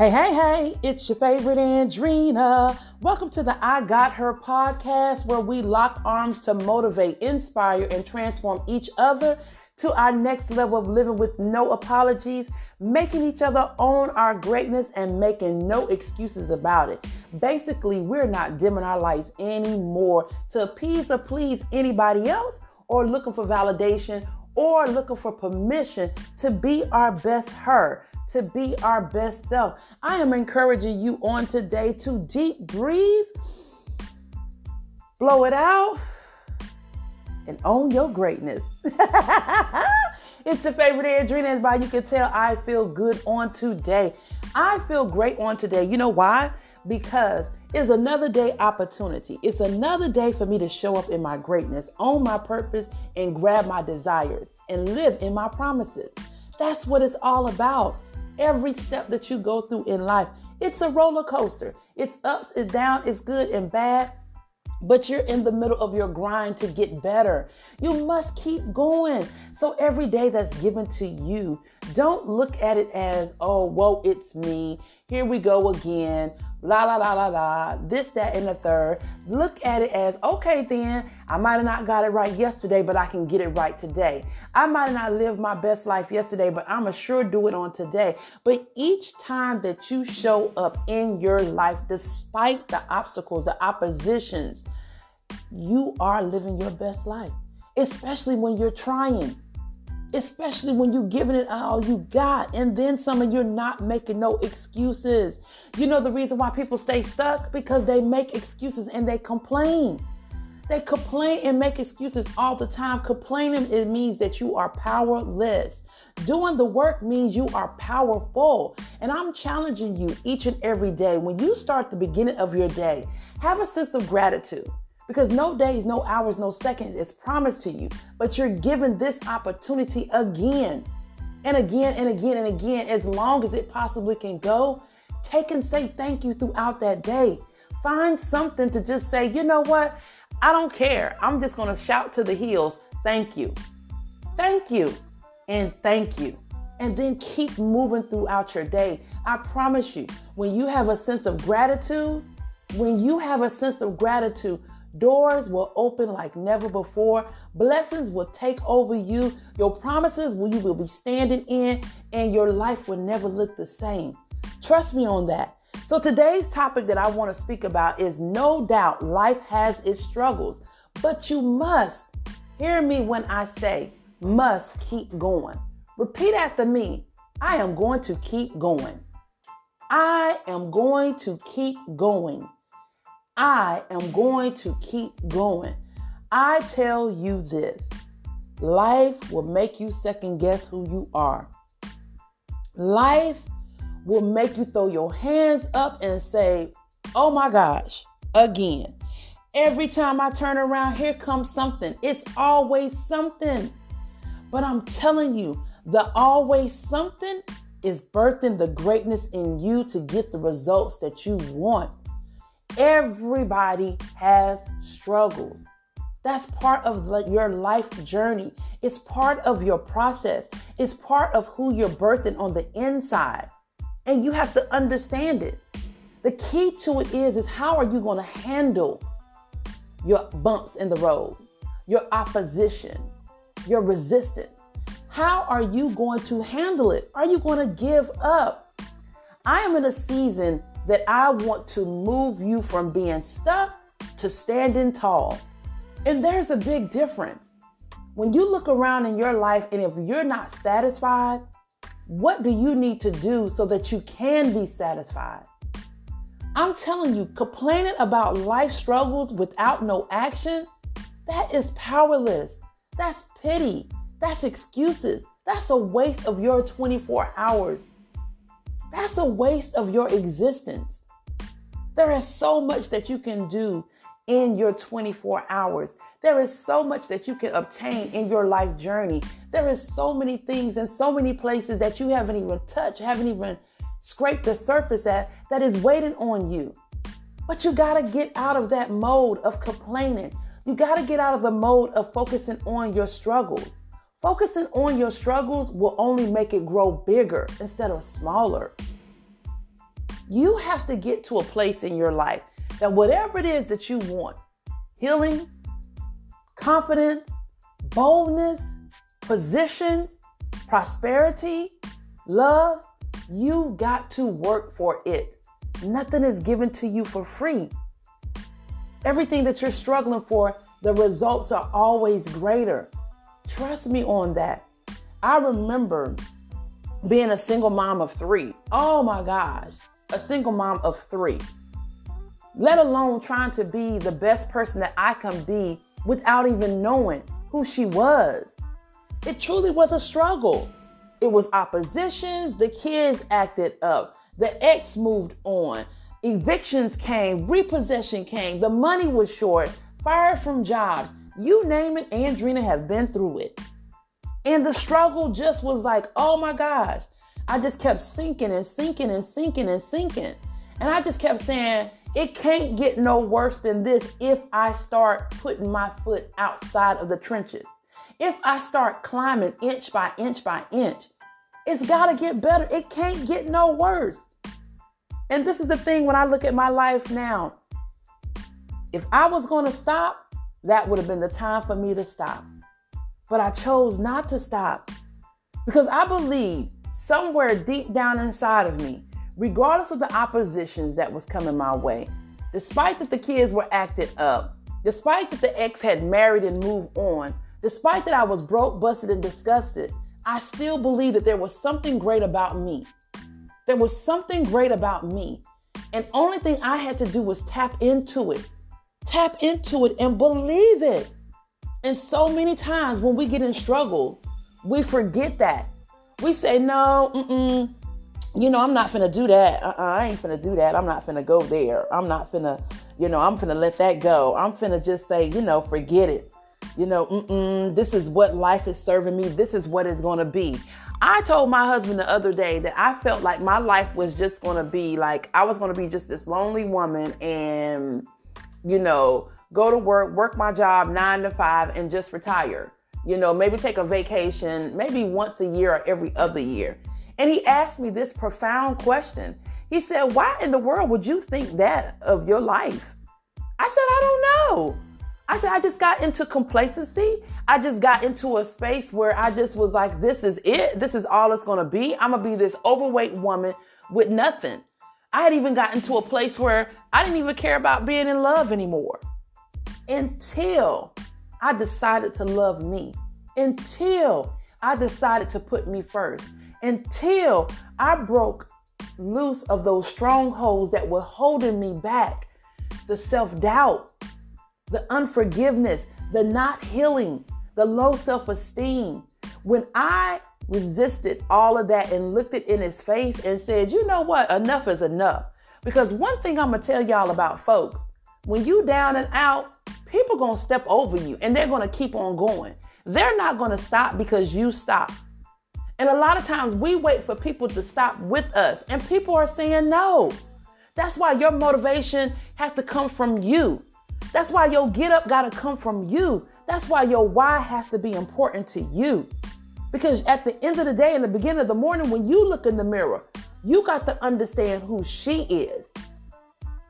Hey, hey, hey, it's your favorite Andrina. Welcome to the I Got Her podcast, where we lock arms to motivate, inspire, and transform each other to our next level of living with no apologies, making each other own our greatness, and making no excuses about it. Basically, we're not dimming our lights anymore to appease or please anybody else or looking for validation or looking for permission to be our best her to be our best self. I am encouraging you on today to deep breathe, blow it out, and own your greatness. it's your favorite Andrina, as by you can tell, I feel good on today. I feel great on today. You know why? Because it's another day opportunity. It's another day for me to show up in my greatness, own my purpose, and grab my desires and live in my promises. That's what it's all about every step that you go through in life. It's a roller coaster. It's ups, and down, it's good and bad. But you're in the middle of your grind to get better. You must keep going. So every day that's given to you, don't look at it as, oh, whoa, it's me. Here we go again la la la la la, this, that, and the third. Look at it as okay, then I might have not got it right yesterday, but I can get it right today. I might not lived my best life yesterday, but I'm going to sure do it on today. But each time that you show up in your life, despite the obstacles, the oppositions, you are living your best life, especially when you're trying especially when you're giving it all you got and then some and you're not making no excuses. You know the reason why people stay stuck? Because they make excuses and they complain they complain and make excuses all the time complaining it means that you are powerless doing the work means you are powerful and i'm challenging you each and every day when you start the beginning of your day have a sense of gratitude because no days, no hours, no seconds is promised to you, but you're given this opportunity again and again and again and again, as long as it possibly can go. Take and say thank you throughout that day. Find something to just say, you know what? I don't care. I'm just going to shout to the hills, thank you. Thank you. And thank you. And then keep moving throughout your day. I promise you, when you have a sense of gratitude, when you have a sense of gratitude, Doors will open like never before. Blessings will take over you. Your promises will you will be standing in, and your life will never look the same. Trust me on that. So today's topic that I want to speak about is no doubt life has its struggles, but you must hear me when I say must keep going. Repeat after me. I am going to keep going. I am going to keep going. I am going to keep going. I tell you this life will make you second guess who you are. Life will make you throw your hands up and say, Oh my gosh, again. Every time I turn around, here comes something. It's always something. But I'm telling you, the always something is birthing the greatness in you to get the results that you want. Everybody has struggles. That's part of your life journey. It's part of your process. It's part of who you're birthing on the inside. And you have to understand it. The key to it is is how are you going to handle your bumps in the road, your opposition, your resistance? How are you going to handle it? Are you going to give up? I am in a season that I want to move you from being stuck to standing tall. And there's a big difference. When you look around in your life and if you're not satisfied, what do you need to do so that you can be satisfied? I'm telling you, complaining about life struggles without no action, that is powerless. That's pity. That's excuses. That's a waste of your 24 hours. That's a waste of your existence. There is so much that you can do in your 24 hours. There is so much that you can obtain in your life journey. There is so many things and so many places that you haven't even touched, haven't even scraped the surface at that is waiting on you. But you got to get out of that mode of complaining. You got to get out of the mode of focusing on your struggles. Focusing on your struggles will only make it grow bigger instead of smaller. You have to get to a place in your life that whatever it is that you want healing, confidence, boldness, positions, prosperity, love you got to work for it. Nothing is given to you for free. Everything that you're struggling for, the results are always greater. Trust me on that. I remember being a single mom of three. Oh my gosh, a single mom of three. Let alone trying to be the best person that I can be without even knowing who she was. It truly was a struggle. It was oppositions. The kids acted up. The ex moved on. Evictions came. Repossession came. The money was short. Fired from jobs. You name it, Andrina have been through it. And the struggle just was like, oh my gosh. I just kept sinking and sinking and sinking and sinking. And I just kept saying, it can't get no worse than this if I start putting my foot outside of the trenches. If I start climbing inch by inch by inch, it's got to get better. It can't get no worse. And this is the thing when I look at my life now. If I was going to stop, that would have been the time for me to stop. But I chose not to stop because I believe somewhere deep down inside of me, regardless of the oppositions that was coming my way, despite that the kids were acted up, despite that the ex had married and moved on, Despite that I was broke, busted, and disgusted, I still believe that there was something great about me. There was something great about me. And only thing I had to do was tap into it. Tap into it and believe it. And so many times when we get in struggles, we forget that. We say, no, mm-mm, you know, I'm not finna do that. Uh-uh, I ain't finna do that. I'm not finna go there. I'm not finna, you know, I'm finna let that go. I'm finna just say, you know, forget it you know, this is what life is serving me. This is what it's to be. I told my husband the other day that I felt like my life was just to be like I was to be just this lonely woman and, you know, go to work, work my job nine to five, and just retire. You know, maybe take a vacation, maybe once a year or every other year. And he asked me this profound question. He said, Why in the world would you think that of your life? I said, I don't know. I said, I just got into complacency. I just got into a space where I just was like, this is it. This is all it's going to be. I'm going to be this overweight woman with nothing. I had even gotten to a place where I didn't even care about being in love anymore until I decided to love me, until I decided to put me first, until I broke loose of those strongholds that were holding me back, the self doubt, the unforgiveness, the not healing, the low self esteem. When I resisted all of that and looked it in his face and said, you know what, enough is enough. Because one thing I'm gonna tell y'all about folks, when you down and out, people gonna step over you and they're gonna keep on going. They're not gonna stop because you stop. And a lot of times we wait for people to stop with us, and people are saying no. That's why your motivation has to come from you. That's why your get up got to come from you. That's why your why has to be important to you. Because at the end of the day, in the beginning of the morning, when you look in the mirror, you got to understand who she is,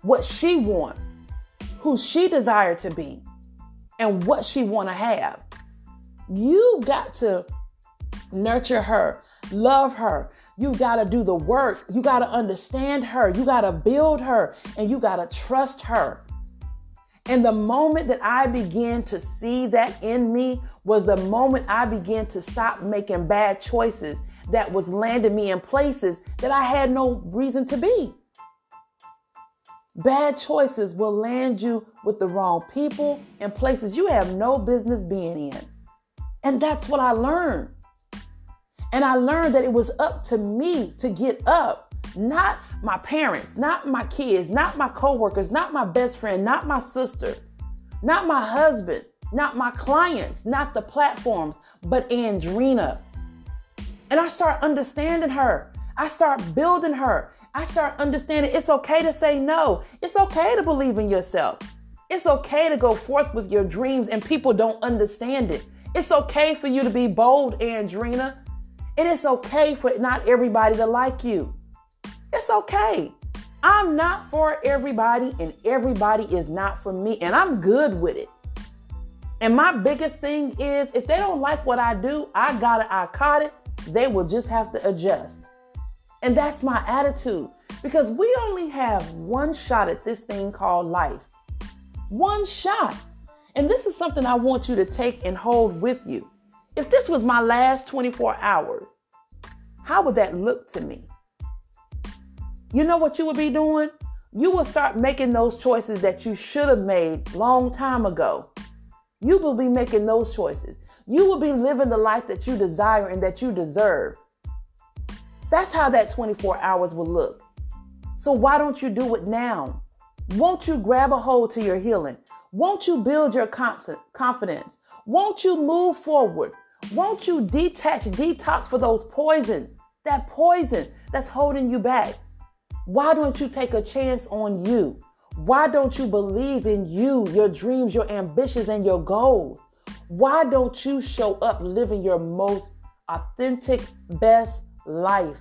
what she wants, who she desired to be, and what she want to have. You got to nurture her, love her. You got to do the work. You got to understand her. You got to build her, and you got to trust her. And the moment that I began to see that in me was the moment I began to stop making bad choices that was landing me in places that I had no reason to be. Bad choices will land you with the wrong people and places you have no business being in. And that's what I learned. And I learned that it was up to me to get up, not my parents, not my kids, not my coworkers, not my best friend, not my sister, not my husband, not my clients, not the platforms, but Andrina. And I start understanding her. I start building her. I start understanding it's okay to say no. It's okay to believe in yourself. It's okay to go forth with your dreams and people don't understand it. It's okay for you to be bold, Andrina. And it's okay for not everybody to like you. It's okay. I'm not for everybody, and everybody is not for me, and I'm good with it. And my biggest thing is if they don't like what I do, I got it, I caught it, they will just have to adjust. And that's my attitude because we only have one shot at this thing called life. One shot. And this is something I want you to take and hold with you. If this was my last 24 hours, how would that look to me? You know what you would be doing? You will start making those choices that you should have made long time ago. You will be making those choices. You will be living the life that you desire and that you deserve. That's how that 24 hours will look. So why don't you do it now? Won't you grab a hold to your healing? Won't you build your confidence? Won't you move forward? Won't you detach, detox for those poison, that poison that's holding you back? Why don't you take a chance on you? Why don't you believe in you, your dreams, your ambitions, and your goals? Why don't you show up living your most authentic, best life?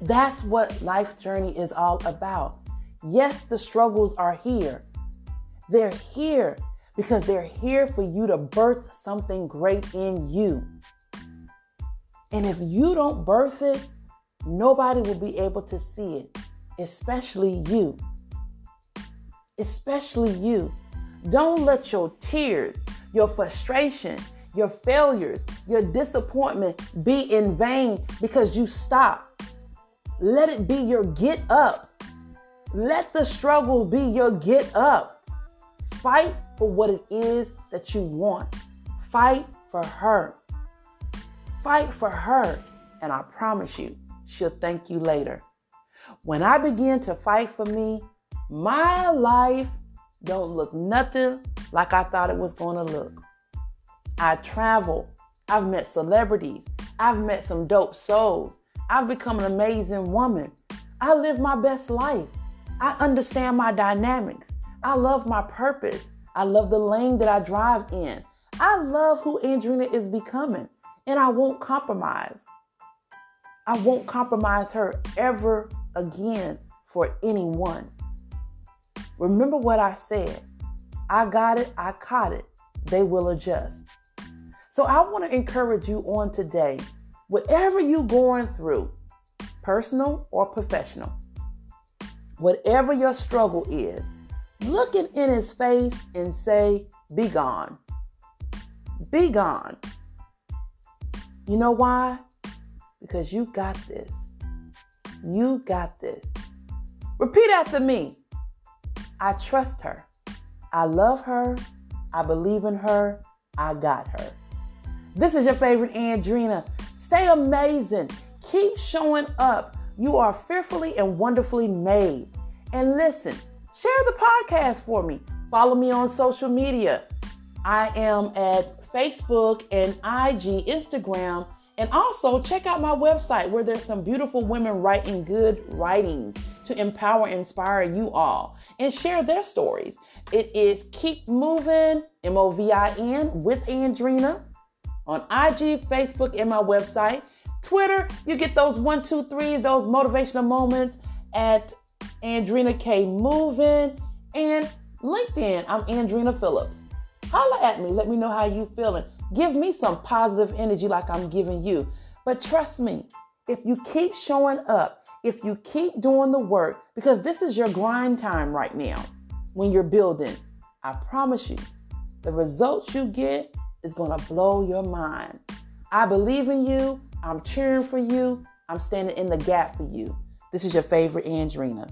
That's what life journey is all about. Yes, the struggles are here. They're here because they're here for you to birth something great in you. And if you don't birth it, nobody will be able to see it, especially you. Especially you. Don't let your tears, your frustration, your failures, your disappointment be in vain because you stop. Let it be your get up. Let the struggle be your get up. Fight for what it is that you want. Fight for her. Fight for her. And I promise you, she'll thank you later. When I begin to fight for me, my life don't look nothing like I thought it was going to look. I travel. I've met celebrities. I've met some dope souls. I've become an amazing woman. I live my best life. I understand my dynamics. I love my purpose. I love the lane that I drive in. I love who Andrina is becoming, and I won't compromise. I won't compromise her ever again for anyone. Remember what I said. I got it, I caught it. They will adjust. So I want to encourage you on today, whatever you're going through, personal or professional, whatever your struggle is, look it in his face and say, Be gone. Be gone. You know why? Because you got this. You got this. Repeat after me. I trust her. I love her. I believe in her. I got her. This is your favorite Andrina. Stay amazing. Keep showing up. You are fearfully and wonderfully made. And listen, share the podcast for me. Follow me on social media. I am at Facebook and IG, Instagram, and also check out my website where there's some beautiful women writing good writings to empower inspire you all and share their stories. It is Keep Moving, M O V I N, with Andrina on IG, Facebook, and my website. Twitter, you get those one, two, three, those motivational moments at Andrina K Moving. And LinkedIn, I'm Andrina Phillips. Holla at me. Let me know how you feeling. Give me some positive energy like I'm giving you. But trust me, if you keep showing up, if you keep doing the work, because this is your grind time right now when you're building, I promise you, the results you get is going to blow your mind. I believe in you. I'm cheering for you. I'm standing in the gap for you. This is your favorite Andrina.